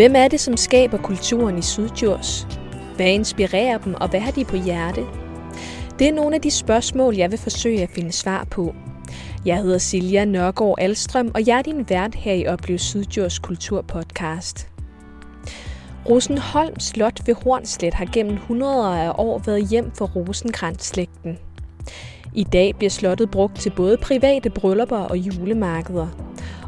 Hvem er det, som skaber kulturen i Sydjurs? Hvad inspirerer dem, og hvad har de på hjerte? Det er nogle af de spørgsmål, jeg vil forsøge at finde svar på. Jeg hedder Silja Nørgaard Alstrøm, og jeg er din vært her i Oplev Sydjurs Kulturpodcast. Rosenholm Slot ved Hornslet har gennem hundreder af år været hjem for Rosenkrantz-slægten. I dag bliver slottet brugt til både private bryllupper og julemarkeder.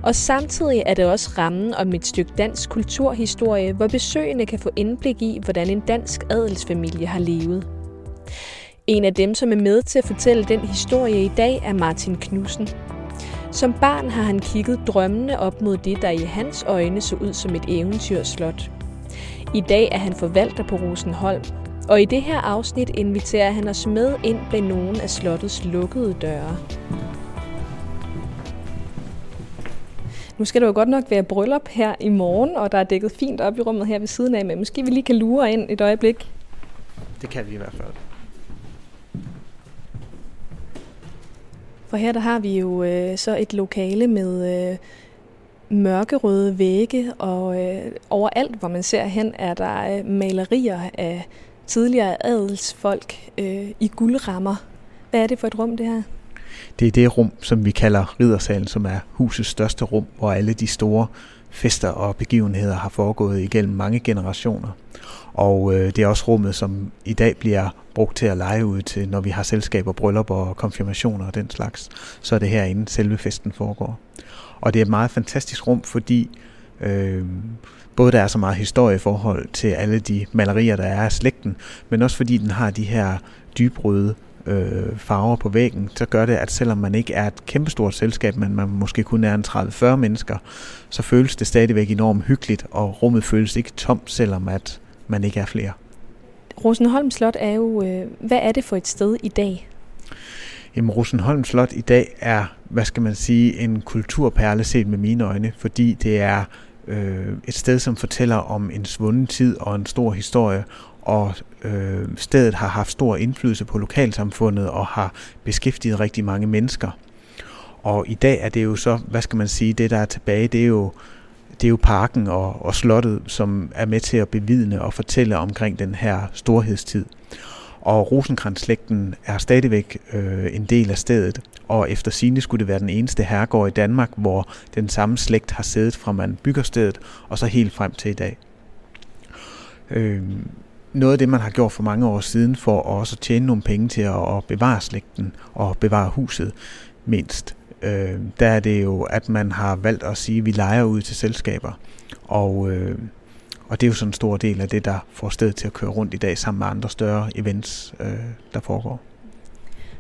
Og samtidig er det også rammen om et stykke dansk kulturhistorie, hvor besøgende kan få indblik i, hvordan en dansk adelsfamilie har levet. En af dem, som er med til at fortælle den historie i dag, er Martin Knudsen. Som barn har han kigget drømmende op mod det, der i hans øjne så ud som et eventyrslot. I dag er han forvalter på Rosenholm, og i det her afsnit inviterer han os med ind bag nogle af slottets lukkede døre. Nu skal det jo godt nok være bryllup her i morgen, og der er dækket fint op i rummet her ved siden af, men måske vi lige kan lure ind et øjeblik. Det kan vi i hvert fald. For her der har vi jo øh, så et lokale med øh, mørkerøde vægge, og øh, overalt, hvor man ser hen, er der øh, malerier af tidligere adelsfolk øh, i guldrammer. Hvad er det for et rum, det her? Det er det rum, som vi kalder Riddersalen, som er husets største rum, hvor alle de store fester og begivenheder har foregået igennem mange generationer. Og øh, det er også rummet, som i dag bliver brugt til at lege ud til, når vi har selskaber, bryllupper og konfirmationer og den slags. Så er det herinde, selve festen foregår. Og det er et meget fantastisk rum, fordi øh, både der er så meget historie i forhold til alle de malerier, der er af slægten, men også fordi den har de her dybrøde øh, farver på væggen, så gør det, at selvom man ikke er et kæmpestort selskab, men man måske kun er en 30-40 mennesker, så føles det stadigvæk enormt hyggeligt, og rummet føles ikke tomt, selvom at man ikke er flere. Rosenholm Slot er jo, øh, hvad er det for et sted i dag? Jamen, Rosenholm Slot i dag er, hvad skal man sige, en kulturperle set med mine øjne, fordi det er øh, et sted, som fortæller om en svunden tid og en stor historie, og øh, stedet har haft stor indflydelse på lokalsamfundet og har beskæftiget rigtig mange mennesker. Og i dag er det jo så, hvad skal man sige, det der er tilbage, det er jo, det er jo parken og, og slottet, som er med til at bevidne og fortælle omkring den her storhedstid. Og Rosenkrantz-slægten er stadigvæk øh, en del af stedet, og efter sine skulle det være den eneste herregård i Danmark, hvor den samme slægt har siddet fra man bygger stedet, og så helt frem til i dag. Øh, noget af det, man har gjort for mange år siden, for også at tjene nogle penge til at bevare slægten og bevare huset mindst, øh, der er det jo, at man har valgt at sige, at vi leger ud til selskaber. Og, øh, og det er jo sådan en stor del af det, der får sted til at køre rundt i dag sammen med andre større events, øh, der foregår.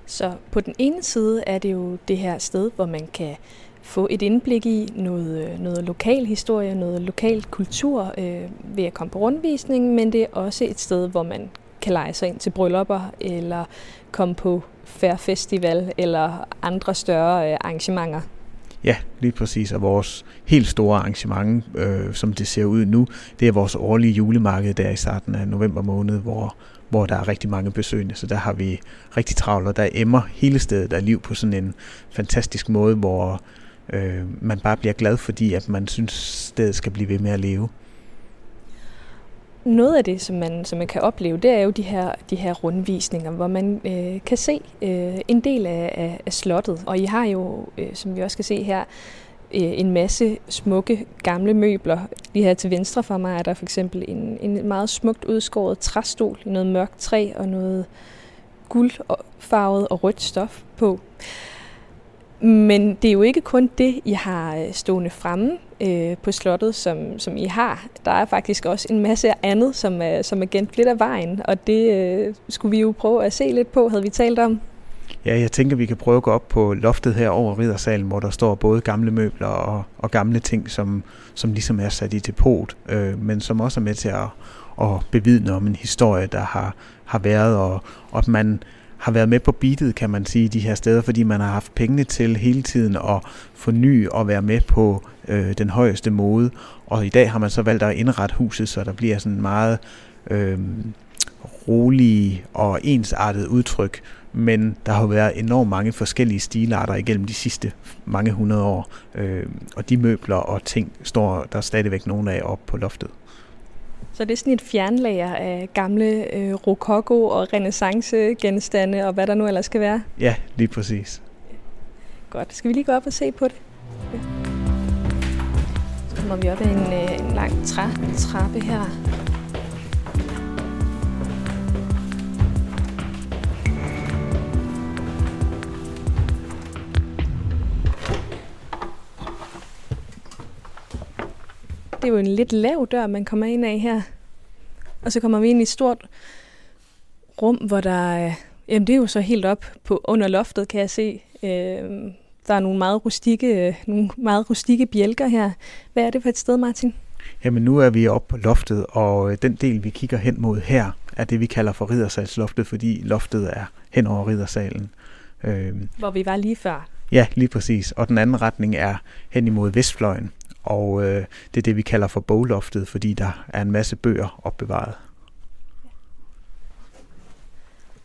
Så på den ene side er det jo det her sted, hvor man kan få et indblik i noget, øh, noget lokal historie, noget lokal kultur øh, ved at komme på rundvisning, men det er også et sted, hvor man kan lege sig ind til bryllupper eller komme på Fair Festival eller andre større øh, arrangementer. Ja, lige præcis. Og vores helt store arrangement, øh, som det ser ud nu, det er vores årlige julemarked der i starten af november måned, hvor, hvor der er rigtig mange besøgende. Så der har vi rigtig travlt, og der emmer hele stedet af liv på sådan en fantastisk måde, hvor øh, man bare bliver glad, fordi at man synes, stedet skal blive ved med at leve. Noget af det, som man, som man kan opleve, det er jo de her, de her rundvisninger, hvor man øh, kan se øh, en del af, af, af slottet. Og I har jo, øh, som vi også kan se her, øh, en masse smukke gamle møbler. Lige her til venstre for mig er der for eksempel en, en meget smukt udskåret træstol i noget mørkt træ og noget guldfarvet og rødt stof på. Men det er jo ikke kun det, I har øh, stående fremme øh, på slottet, som, som I har. Der er faktisk også en masse andet, som er, som er gemt lidt af vejen, og det øh, skulle vi jo prøve at se lidt på, havde vi talt om. Ja, jeg tænker, vi kan prøve at gå op på loftet her over Riddersalen, hvor der står både gamle møbler og, og gamle ting, som, som ligesom er sat i depot, øh, men som også er med til at, at bevidne om en historie, der har, har været, og, og at man har været med på beatet, kan man sige, de her steder, fordi man har haft pengene til hele tiden at forny og være med på øh, den højeste mode. Og i dag har man så valgt at indrette huset, så der bliver sådan meget øh, rolige og ensartet udtryk men der har været enormt mange forskellige stilarter igennem de sidste mange hundrede år, øh, og de møbler og ting står der stadigvæk nogle af op på loftet. Så det er sådan et fjernlager af gamle øh, rokoko- og renaissance-genstande og hvad der nu ellers skal være? Ja, lige præcis. Godt. Skal vi lige gå op og se på det? Ja. Så kommer vi op ad en, øh, en lang træ, trappe her. Det er jo en lidt lav dør, man kommer ind af her. Og så kommer vi ind i et stort rum, hvor der... Øh, jamen, det er jo så helt op på under loftet, kan jeg se. Øh, der er nogle meget rustikke, nogle meget rustikke bjælker her. Hvad er det for et sted, Martin? Jamen nu er vi oppe på loftet, og øh, den del, vi kigger hen mod her, er det, vi kalder for riddersalsloftet, fordi loftet er hen over riddersalen. Øh, Hvor vi var lige før. Ja, lige præcis. Og den anden retning er hen imod vestfløjen, og øh, det er det, vi kalder for bogloftet, fordi der er en masse bøger opbevaret.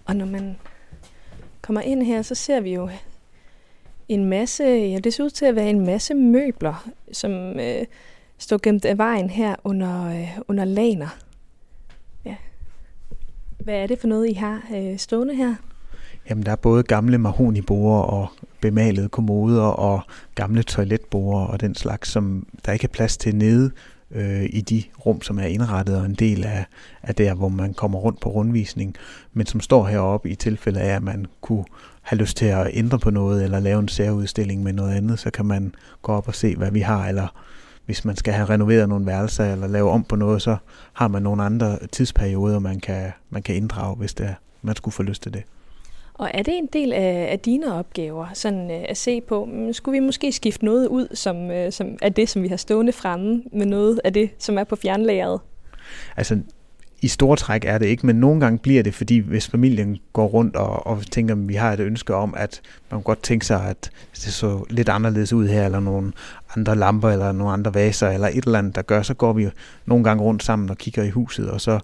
Og når man kommer ind her, så ser vi jo en masse, ja, det ser ud til at være en masse møbler, som øh, står gemt af vejen her under, øh, under laner. Ja. Hvad er det for noget, I har øh, stående her? Jamen, der er både gamle mahoniborde og bemalede kommoder og gamle toiletborde og den slags, som der ikke er plads til nede øh, i de rum, som er indrettet og en del af, af der, hvor man kommer rundt på rundvisning, men som står heroppe i tilfælde af, at man kunne have lyst til at ændre på noget eller lave en særudstilling med noget andet, så kan man gå op og se, hvad vi har, eller hvis man skal have renoveret nogle værelser eller lave om på noget, så har man nogle andre tidsperioder, man kan, man kan inddrage, hvis det er, man skulle få lyst til det. Og er det en del af, af dine opgaver, sådan øh, at se på, mm, skulle vi måske skifte noget ud, som, øh, som er det, som vi har stående fremme, med noget af det, som er på fjernlageret? Altså, i store træk er det ikke, men nogle gange bliver det, fordi hvis familien går rundt og, og tænker, at vi har et ønske om, at man godt tænke sig, at det så lidt anderledes ud her, eller nogle andre lamper, eller nogle andre vaser, eller et eller andet, der gør, så går vi nogle gange rundt sammen og kigger i huset, og så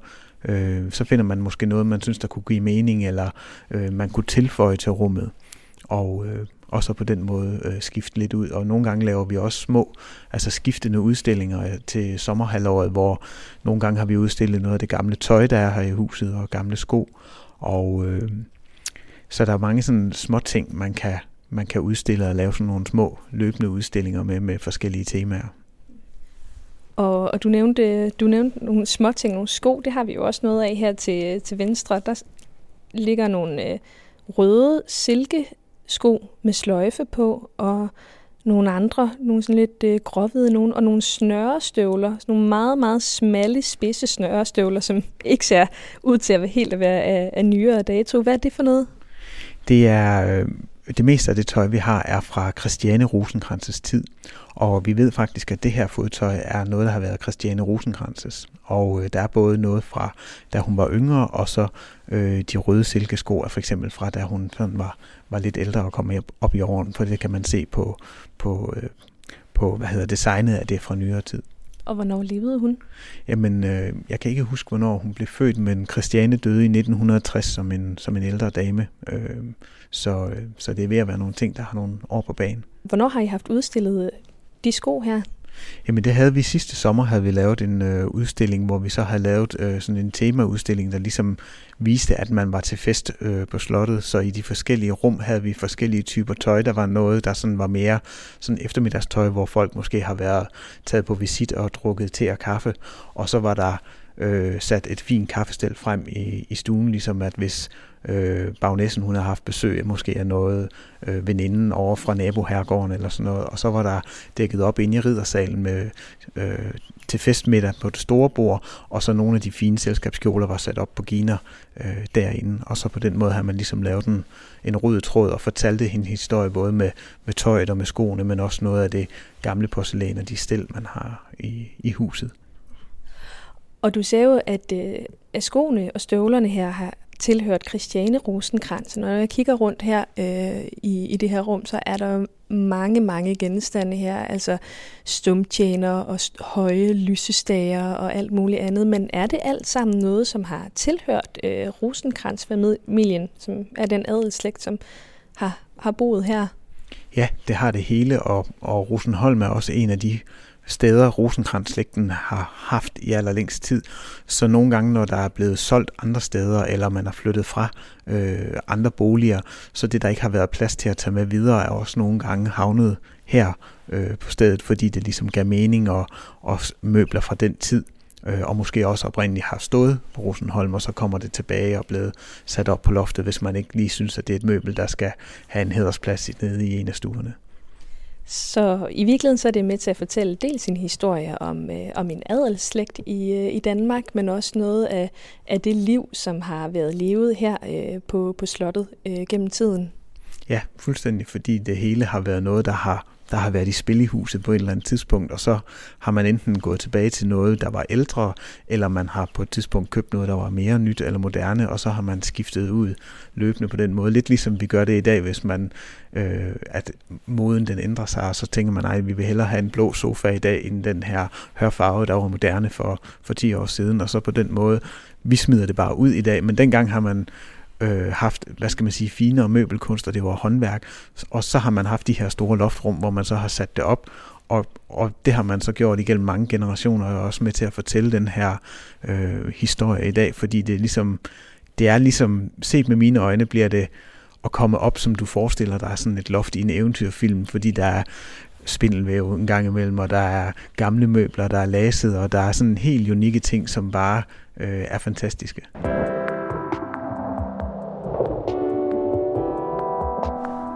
øh, så finder man måske noget, man synes, der kunne give mening, eller øh, man kunne tilføje til rummet. Og, øh, og så på den måde øh, skifte lidt ud. Og nogle gange laver vi også små, altså skiftende udstillinger øh, til sommerhalvåret, hvor nogle gange har vi udstillet noget af det gamle tøj, der er her i huset, og gamle sko. Og øh, så der er mange sådan små ting, man kan, man kan udstille og lave sådan nogle små løbende udstillinger med, med forskellige temaer. Og, og du nævnte, du nævnte nogle små ting, nogle sko, det har vi jo også noget af her til, til venstre. Der ligger nogle øh, røde silkesko med sløjfe på, og nogle andre, nogle sådan lidt øh, gråhvide nogle, og nogle snørestøvler, nogle meget, meget smalle, spidse snørestøvler, som ikke ser ud til at være helt at være af, af nyere dato. Hvad er det for noget? Det er øh, det meste af det tøj, vi har, er fra Christiane Rosenkrantzes tid. Og vi ved faktisk, at det her fodtøj er noget, der har været Christiane Rosenkrantzes. Og øh, der er både noget fra, da hun var yngre, og så øh, de røde silkesko er for eksempel fra, da hun sådan var, var lidt ældre og kom op, op i åren. For det kan man se på, på, øh, på hvad hedder designet af det fra nyere tid. Og hvornår levede hun? Jamen, øh, jeg kan ikke huske, hvornår hun blev født, men Christiane døde i 1960 som en, som en ældre dame. Øh, så, øh, så det er ved at være nogle ting, der har nogle år på banen. Hvornår har I haft udstillet de sko her? Jamen det havde vi sidste sommer, havde vi lavet en øh, udstilling, hvor vi så havde lavet øh, sådan en temaudstilling, der ligesom viste, at man var til fest øh, på slottet. Så i de forskellige rum havde vi forskellige typer tøj. Der var noget, der sådan var mere sådan eftermiddagstøj, hvor folk måske har været taget på visit og drukket te og kaffe. Og så var der øh, sat et fint kaffestel frem i, i stuen, ligesom at hvis øh, bagnessen hun havde haft besøg måske af noget øh, veninden over fra nabohergården eller sådan noget, og så var der dækket op inde i riddersalen med, øh, til festmiddag på det store bord, og så nogle af de fine selskabskjoler var sat op på giner øh, derinde, og så på den måde har man ligesom lavet en, en rød tråd og fortalte hende historie både med, med tøjet og med skoene, men også noget af det gamle porcelæn og de stil, man har i, i huset. Og du sagde jo, at, øh, at skoene og støvlerne her har tilhørt Christiane Rosenkrantz. Når jeg kigger rundt her øh, i, i det her rum, så er der mange, mange genstande her. Altså stumtjener og høje lysestager og alt muligt andet. Men er det alt sammen noget, som har tilhørt øh, Rosenkrantz-familien, som er den adelslægt, som har, har boet her? Ja, det har det hele, og, og Rosenholm er også en af de steder, Rosenkrantz-slægten har haft i allerlængst tid. Så nogle gange, når der er blevet solgt andre steder, eller man er flyttet fra øh, andre boliger, så det, der ikke har været plads til at tage med videre, er også nogle gange havnet her øh, på stedet, fordi det ligesom gav mening og, og møbler fra den tid øh, og måske også oprindeligt har stået på Rosenholm, og så kommer det tilbage og blevet sat op på loftet, hvis man ikke lige synes, at det er et møbel, der skal have en hedersplads nede i en af stuerne. Så i virkeligheden så er det med til at fortælle dels sin historie om, øh, om en adelsslægt i, øh, i Danmark, men også noget af, af det liv, som har været levet her øh, på, på slottet øh, gennem tiden. Ja, fuldstændig, fordi det hele har været noget, der har der har været i spil i huset på et eller andet tidspunkt, og så har man enten gået tilbage til noget, der var ældre, eller man har på et tidspunkt købt noget, der var mere nyt eller moderne, og så har man skiftet ud løbende på den måde. Lidt ligesom vi gør det i dag, hvis man, øh, at moden den ændrer sig, og så tænker man, nej, vi vil hellere have en blå sofa i dag, end den her hørfarve, der var moderne for, for 10 år siden, og så på den måde, vi smider det bare ud i dag, men dengang har man øh, haft, hvad skal man sige, finere møbelkunst, og det var håndværk. Og så har man haft de her store loftrum, hvor man så har sat det op, og, og det har man så gjort igennem mange generationer, og også med til at fortælle den her øh, historie i dag, fordi det er ligesom, det er ligesom, set med mine øjne, bliver det at komme op, som du forestiller dig, sådan et loft i en eventyrfilm, fordi der er spindelvæv en gang imellem, og der er gamle møbler, der er laset, og der er sådan helt unikke ting, som bare øh, er fantastiske.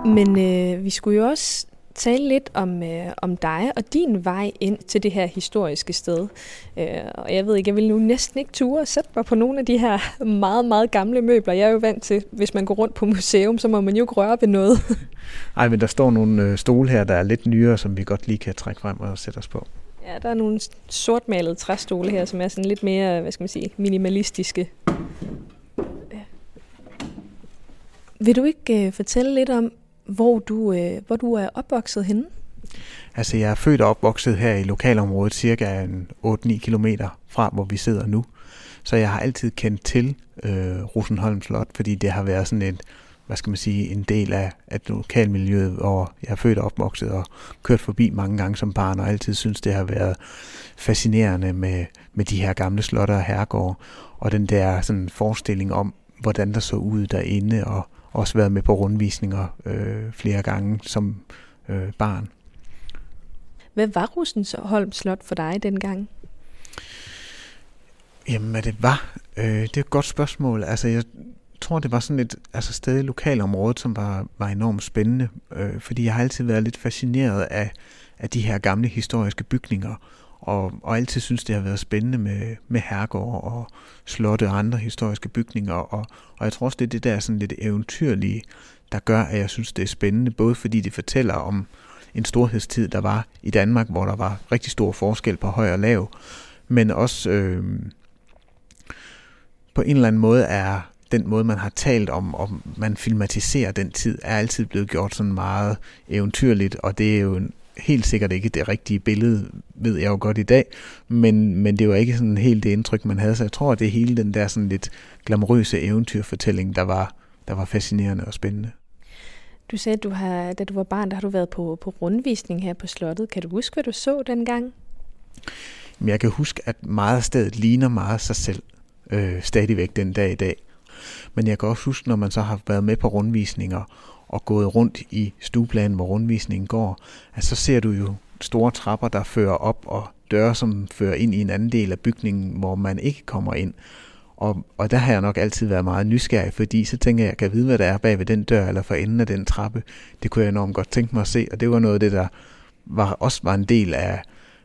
Men øh, vi skulle jo også tale lidt om, øh, om dig og din vej ind til det her historiske sted. Øh, og jeg ved ikke, jeg vil nu næsten ikke ture og sætte mig på nogle af de her meget, meget gamle møbler. Jeg er jo vant til, hvis man går rundt på museum, så må man jo ikke røre ved noget. Nej, men der står nogle øh, stole her, der er lidt nyere, som vi godt lige kan trække frem og sætte os på. Ja, der er nogle sortmalede træstole her, som er sådan lidt mere, hvad skal man sige, minimalistiske. Vil du ikke øh, fortælle lidt om, hvor du, øh, hvor du er opvokset henne? Altså, jeg er født og opvokset her i lokalområdet, cirka 8-9 km fra, hvor vi sidder nu. Så jeg har altid kendt til øh, Rosenholm Slot, fordi det har været sådan et, hvad skal man sige, en del af, af lokalmiljøet, hvor jeg er født og opvokset og kørt forbi mange gange som barn, og altid synes, det har været fascinerende med, med de her gamle slotter og herregårde, og den der sådan forestilling om, hvordan der så ud derinde, og også været med på rundvisninger øh, flere gange som øh, barn. Hvad var Rosensholm Slot for dig dengang? Jamen, hvad det var? Øh, det er et godt spørgsmål. Altså, jeg tror, det var sådan et altså, sted i lokalområdet, som var, var enormt spændende, øh, fordi jeg har altid været lidt fascineret af, af de her gamle historiske bygninger, og, og altid synes, det har været spændende med, med herregård og slotte og andre historiske bygninger, og, og jeg tror også, det er det der sådan lidt eventyrlige, der gør, at jeg synes, det er spændende, både fordi det fortæller om en storhedstid, der var i Danmark, hvor der var rigtig stor forskel på høj og lav, men også øh, på en eller anden måde er den måde, man har talt om, og man filmatiserer den tid, er altid blevet gjort sådan meget eventyrligt, og det er jo en helt sikkert ikke det rigtige billede, ved jeg jo godt i dag, men, men det var ikke sådan helt det indtryk, man havde, så jeg tror, at det hele den der sådan lidt glamourøse eventyrfortælling, der var, der var fascinerende og spændende. Du sagde, at du har, da du var barn, der har du været på, på rundvisning her på slottet. Kan du huske, hvad du så dengang? Jeg kan huske, at meget af stedet ligner meget sig selv øh, stadigvæk den dag i dag. Men jeg kan også huske, når man så har været med på rundvisninger og gået rundt i stueplanen, hvor rundvisningen går, at så ser du jo store trapper, der fører op, og døre, som fører ind i en anden del af bygningen, hvor man ikke kommer ind. Og, og der har jeg nok altid været meget nysgerrig, fordi så tænker jeg, jeg kan vide, hvad der er bag ved den dør, eller for enden af den trappe. Det kunne jeg enormt godt tænke mig at se, og det var noget af det, der var, også var en del af,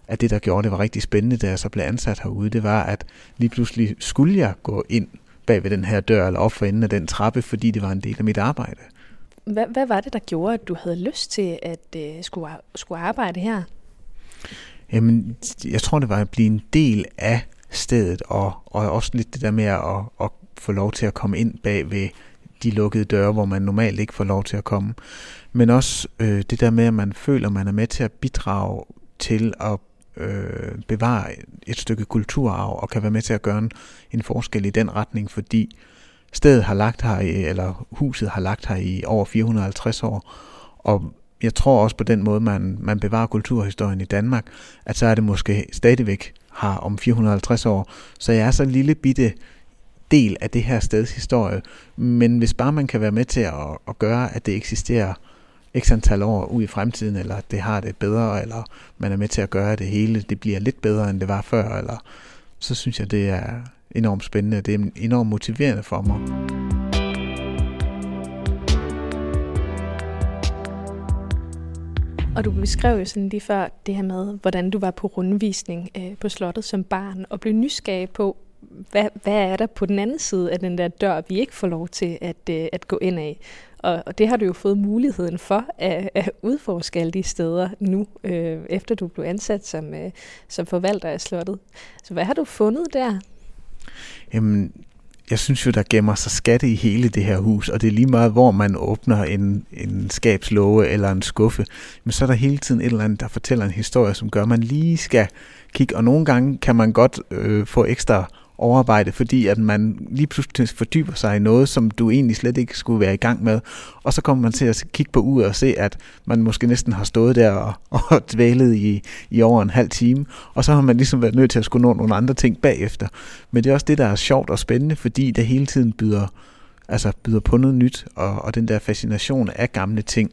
af det, der gjorde det var rigtig spændende, da jeg så blev ansat herude. Det var, at lige pludselig skulle jeg gå ind bag ved den her dør, eller op for enden af den trappe, fordi det var en del af mit arbejde. Hvad, hvad var det, der gjorde, at du havde lyst til at øh, skulle, skulle arbejde her? Jamen, jeg tror, det var at blive en del af stedet, og, og også lidt det der med at, at få lov til at komme ind bag ved de lukkede døre, hvor man normalt ikke får lov til at komme. Men også øh, det der med, at man føler, at man er med til at bidrage til at øh, bevare et stykke kulturarv og kan være med til at gøre en, en forskel i den retning, fordi stedet har lagt her, eller huset har lagt her i over 450 år, og jeg tror også på den måde, man, man bevarer kulturhistorien i Danmark, at så er det måske stadigvæk har om 450 år. Så jeg er så en lille bitte del af det her steds historie. Men hvis bare man kan være med til at, at gøre, at det eksisterer x antal år ud i fremtiden, eller det har det bedre, eller man er med til at gøre, det hele det bliver lidt bedre, end det var før, eller så synes jeg, det er enormt spændende. Det er enormt motiverende for mig. Og du beskrev jo sådan lige før det her med, hvordan du var på rundvisning øh, på slottet som barn, og blev nysgerrig på, hvad, hvad er der på den anden side af den der dør, vi ikke får lov til at, øh, at gå ind af. Og, og det har du jo fået muligheden for at, at udforske alle de steder nu, øh, efter du blev ansat som, øh, som forvalter af slottet. Så hvad har du fundet der? Jamen, jeg synes jo, der gemmer sig skatte i hele det her hus, og det er lige meget, hvor man åbner en, en skabslåge eller en skuffe, men så er der hele tiden et eller andet, der fortæller en historie, som gør, at man lige skal kigge, og nogle gange kan man godt øh, få ekstra overarbejde, fordi at man lige pludselig fordyber sig i noget, som du egentlig slet ikke skulle være i gang med. Og så kommer man til at kigge på uret og se, at man måske næsten har stået der og, og dvælet i, i over en halv time, og så har man ligesom været nødt til at skulle nå nogle andre ting bagefter. Men det er også det, der er sjovt og spændende, fordi det hele tiden byder, altså byder på noget nyt, og, og den der fascination af gamle ting.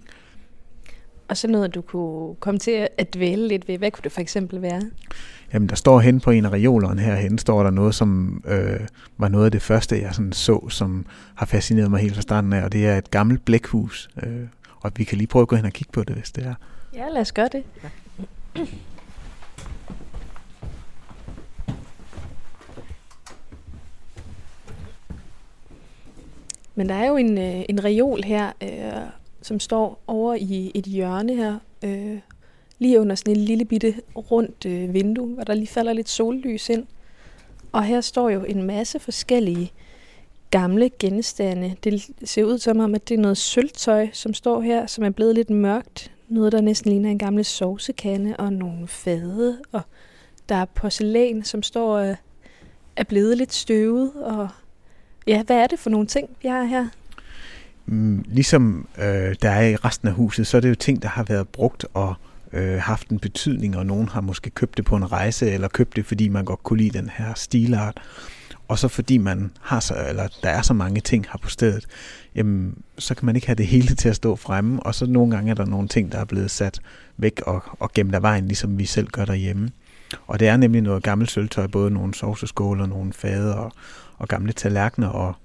Og så noget, du kunne komme til at dvæle lidt ved. Hvad kunne det for eksempel være? Jamen, der står hen på en af reolerne herhen, står der noget, som øh, var noget af det første, jeg sådan så, som har fascineret mig helt fra starten af, og det er et gammelt blækhus. Øh, og vi kan lige prøve at gå hen og kigge på det, hvis det er. Ja, lad os gøre det. Ja. Men der er jo en, øh, en reol her, øh, som står over i et hjørne her, øh, lige under sådan et lille bitte rundt øh, vindue, hvor der lige falder lidt sollys ind. Og her står jo en masse forskellige gamle genstande. Det ser ud som om, at det er noget sølvtøj, som står her, som er blevet lidt mørkt. Noget, der næsten ligner en gammel sovsekande og nogle fade. Og der er porcelæn, som står øh, er blevet lidt støvet. Og ja, hvad er det for nogle ting, vi har her? Mm, ligesom øh, der er i resten af huset, så er det jo ting, der har været brugt og øh, haft en betydning, og nogen har måske købt det på en rejse, eller købt det, fordi man godt kunne lide den her stilart. Og så fordi man har så, eller der er så mange ting her på stedet, jamen, så kan man ikke have det hele til at stå fremme, og så nogle gange er der nogle ting, der er blevet sat væk og, og gemt af vejen, ligesom vi selv gør derhjemme. Og det er nemlig noget gammelt sølvtøj, både nogle sovseskåler, nogle fader og, og gamle tallerkener, og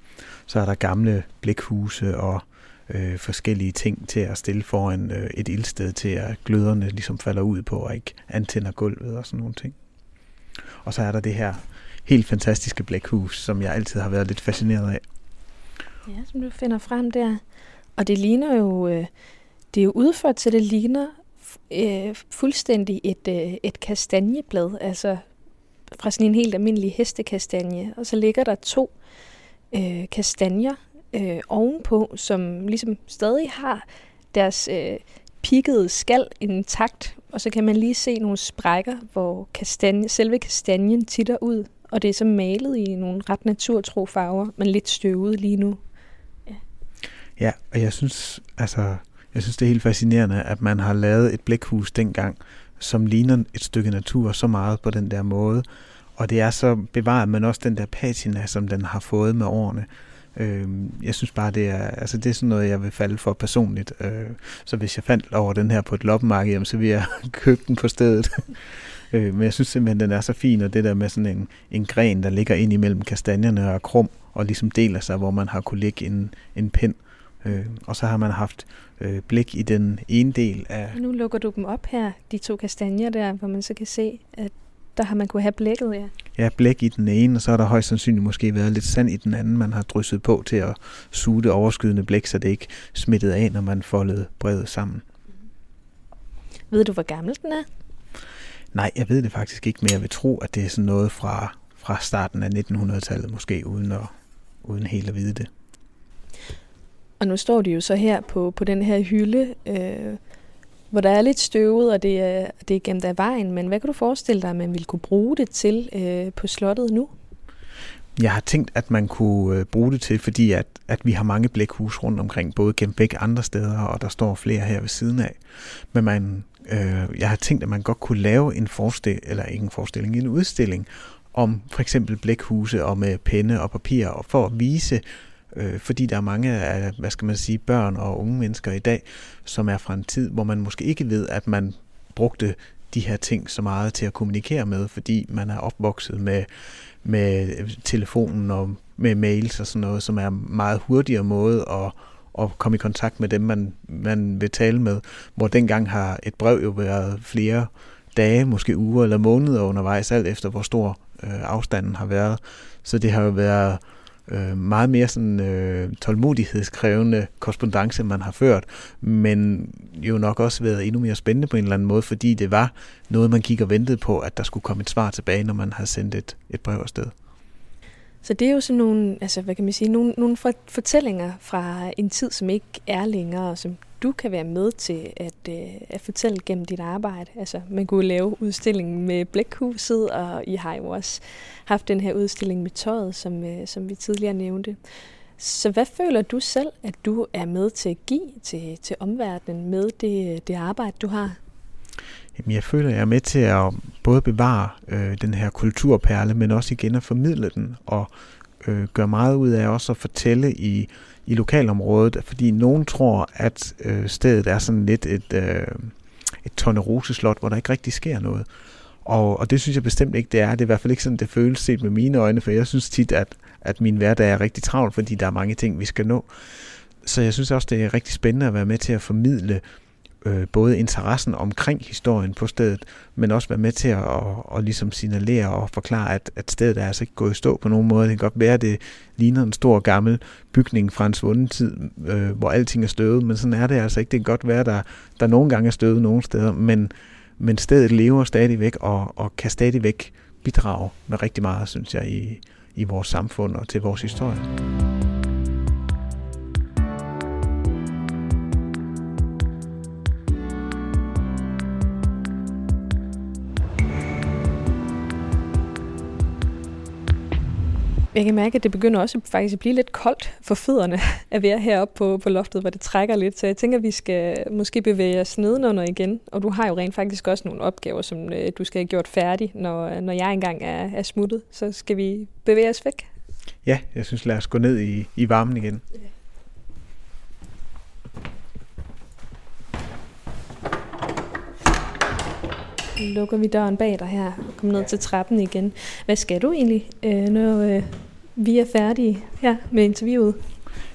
så er der gamle blikhuse og øh, forskellige ting til at stille foran øh, et ildsted til, at gløderne ligesom falder ud på og ikke antænder gulvet og sådan nogle ting. Og så er der det her helt fantastiske blækhus, som jeg altid har været lidt fascineret af. Ja, som du finder frem der. Og det ligner jo, øh, det er jo udført til, det ligner øh, fuldstændig et, øh, et kastanjeblad, altså fra sådan en helt almindelig hestekastanje. Og så ligger der to øh, kastanjer øh, ovenpå, som ligesom stadig har deres øh, pikkede skal intakt, og så kan man lige se nogle sprækker, hvor kastanje, selve kastanjen titter ud, og det er så malet i nogle ret naturtro farver, men lidt støvet lige nu. Ja, ja og jeg synes, altså, jeg synes, det er helt fascinerende, at man har lavet et blækhus dengang, som ligner et stykke natur så meget på den der måde, og det er så bevaret, men også den der patina, som den har fået med årene. Øh, jeg synes bare, det er, altså det er sådan noget, jeg vil falde for personligt. Øh, så hvis jeg fandt over den her på et loppemarked, så vil jeg købe den på stedet. øh, men jeg synes simpelthen, den er så fin, og det der med sådan en, en gren, der ligger ind imellem kastanjerne og krum, og ligesom deler sig, hvor man har kunne lægge en, en pind. Øh, og så har man haft øh, blik i den ene del af... Nu lukker du dem op her, de to kastanjer der, hvor man så kan se, at der har man kunne have blækket, ja. Ja, blæk i den ene, og så har der højst sandsynligt måske været lidt sand i den anden, man har drysset på til at suge det overskydende blæk, så det ikke smittede af, når man foldede brevet sammen. Ved du, hvor gammel den er? Nej, jeg ved det faktisk ikke, men jeg vil tro, at det er sådan noget fra, fra starten af 1900-tallet måske, uden at, uden helt at vide det. Og nu står de jo så her på, på den her hylde, øh, hvor der er lidt støvet, og det er, det er gemt af vejen. Men hvad kan du forestille dig, at man ville kunne bruge det til øh, på slottet nu? Jeg har tænkt, at man kunne øh, bruge det til, fordi at, at vi har mange blækhus rundt omkring, både gennem begge andre steder, og der står flere her ved siden af. Men man, øh, jeg har tænkt, at man godt kunne lave en forestilling, eller ikke en forestilling, en udstilling om for eksempel blækhuse og med penne og papir, og for at vise, øh, fordi der er mange af, hvad skal man sige, børn og unge mennesker i dag, som er fra en tid, hvor man måske ikke ved, at man brugte de her ting så meget til at kommunikere med, fordi man er opvokset med, med telefonen og med mails og sådan noget, som er en meget hurtigere måde at, at komme i kontakt med dem, man, man vil tale med. Hvor dengang har et brev jo været flere dage, måske uger eller måneder undervejs, alt efter hvor stor øh, afstanden har været. Så det har jo været øh, Øh, meget mere sådan øh, tålmodighedskrævende korrespondence, man har ført, men jo nok også været endnu mere spændende på en eller anden måde, fordi det var noget, man gik og ventede på, at der skulle komme et svar tilbage, når man havde sendt et, et brev afsted. Så det er jo sådan nogle, altså hvad kan man sige, nogle, nogle fortællinger fra en tid, som ikke er længere, som du kan være med til at, øh, at fortælle gennem dit arbejde. Altså, man kunne lave udstillingen med Blækhuset, og I har jo også haft den her udstilling med tøjet, som, øh, som vi tidligere nævnte. Så hvad føler du selv, at du er med til at give til, til omverdenen med det, øh, det arbejde, du har? Jamen, jeg føler, at jeg er med til at både bevare øh, den her kulturperle, men også igen at formidle den, og øh, gøre meget ud af også at fortælle i i lokalområdet, fordi nogen tror, at øh, stedet er sådan lidt et, øh, et Tornerose-slot, hvor der ikke rigtig sker noget. Og, og det synes jeg bestemt ikke, det er. Det er i hvert fald ikke sådan, det føles set med mine øjne, for jeg synes tit, at, at min hverdag er rigtig travl, fordi der er mange ting, vi skal nå. Så jeg synes også, det er rigtig spændende at være med til at formidle øh, Øh, både interessen omkring historien på stedet, men også være med til at, og, og ligesom signalere og forklare, at, at stedet er altså ikke gået i stå på nogen måde. Det kan godt være, at det ligner en stor gammel bygning fra en svunden tid, øh, hvor alting er støvet, men sådan er det altså ikke. Det kan godt være, at der, der nogle gange er støvet nogle steder, men, men stedet lever stadigvæk og, og kan stadigvæk bidrage med rigtig meget, synes jeg, i, i vores samfund og til vores historie. Jeg kan mærke, at det begynder også faktisk at blive lidt koldt for fødderne at være heroppe på, på loftet, hvor det trækker lidt. Så jeg tænker, at vi skal måske bevæge os nedenunder igen. Og du har jo rent faktisk også nogle opgaver, som øh, du skal have gjort færdig, når, når jeg engang er, er smuttet. Så skal vi bevæge os væk. Ja, jeg synes, lad os gå ned i, i varmen igen. Ja. lukker vi døren bag dig her og kommer ned ja. til trappen igen. Hvad skal du egentlig, øh, når øh, vi er færdige her med interviewet?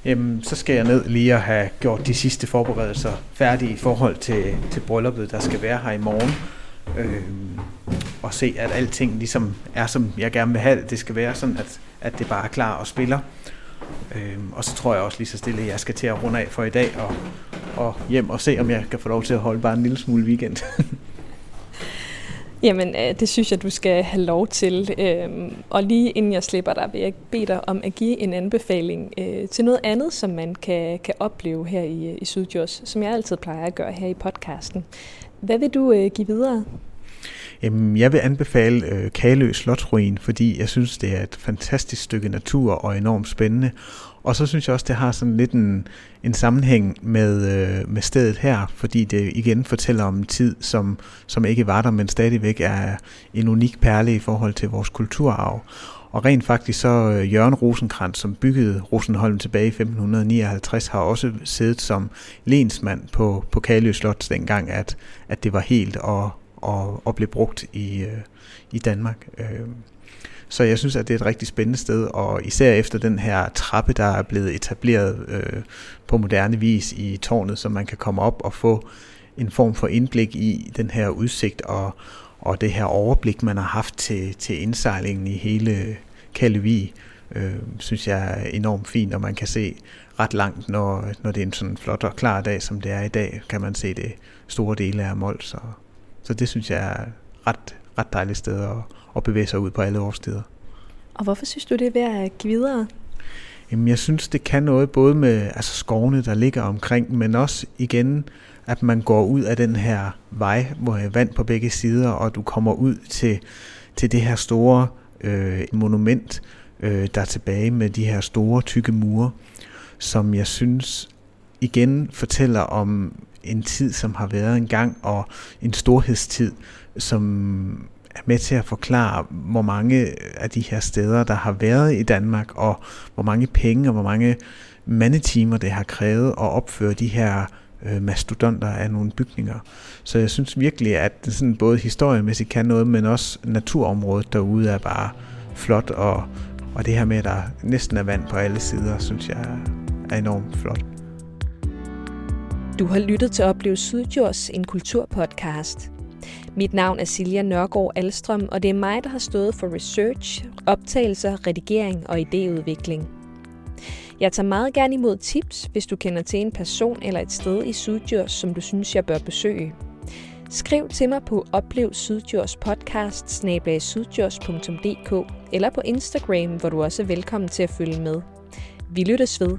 Jamen, så skal jeg ned lige at have gjort de sidste forberedelser færdige i forhold til, til brylluppet, der skal være her i morgen. Øh, og se, at alting ligesom er, som jeg gerne vil have det. skal være sådan, at, at det bare er klar og spiller. Øh, og så tror jeg også lige så stille, at jeg skal til at runde af for i dag og, og hjem og se, om jeg kan få lov til at holde bare en lille smule weekend. Jamen, øh, det synes jeg, du skal have lov til. Øhm, og lige inden jeg slipper dig, vil jeg bede dig om at give en anbefaling øh, til noget andet, som man kan, kan opleve her i, øh, i Sydjurs, som jeg altid plejer at gøre her i podcasten. Hvad vil du give videre? Jamen, jeg vil anbefale øh, Kalø Slotruin, fordi jeg synes, det er et fantastisk stykke natur og enormt spændende. Og så synes jeg også, det har sådan lidt en, en sammenhæng med, øh, med stedet her, fordi det igen fortæller om en tid, som, som ikke var der, men stadigvæk er en unik perle i forhold til vores kulturarv. Og rent faktisk så øh, Jørgen Rosenkrantz, som byggede Rosenholm tilbage i 1559, har også siddet som lensmand på, på Kalø Slot dengang, at, at det var helt og, og, og blev brugt i, øh, i Danmark. Øh, så jeg synes, at det er et rigtig spændende sted, og især efter den her trappe, der er blevet etableret øh, på moderne vis i tårnet, så man kan komme op og få en form for indblik i den her udsigt og, og det her overblik, man har haft til, til indsejlingen i hele Kalevig, øh, synes jeg er enormt fint, og man kan se ret langt, når, når det er en sådan flot og klar dag, som det er i dag, kan man se det store dele af Mols. Så, så det synes jeg er ret, ret dejligt sted at, at bevæge sig ud på alle årstider. Og hvorfor synes du, det er værd at give videre? Jamen, jeg synes, det kan noget både med altså skovene, der ligger omkring, men også igen, at man går ud af den her vej, hvor jeg vand på begge sider, og du kommer ud til, til det her store øh, monument, øh, der er tilbage med de her store, tykke mure, som jeg synes igen fortæller om en tid, som har været engang, og en storhedstid, som er med til at forklare, hvor mange af de her steder, der har været i Danmark, og hvor mange penge og hvor mange mandetimer det har krævet at opføre de her øh, mastodonter af nogle bygninger. Så jeg synes virkelig, at det sådan både historiemæssigt kan noget, men også naturområdet derude er bare flot, og, og det her med, at der næsten er vand på alle sider, synes jeg er enormt flot. Du har lyttet til Oplev Sydjords, en kulturpodcast. Mit navn er Silja Nørgaard Alstrøm, og det er mig, der har stået for research, optagelser, redigering og idéudvikling. Jeg tager meget gerne imod tips, hvis du kender til en person eller et sted i Sydjurs, som du synes, jeg bør besøge. Skriv til mig på Oplev Sydjurs podcast sydjurs.dk eller på Instagram, hvor du også er velkommen til at følge med. Vi lyttes ved.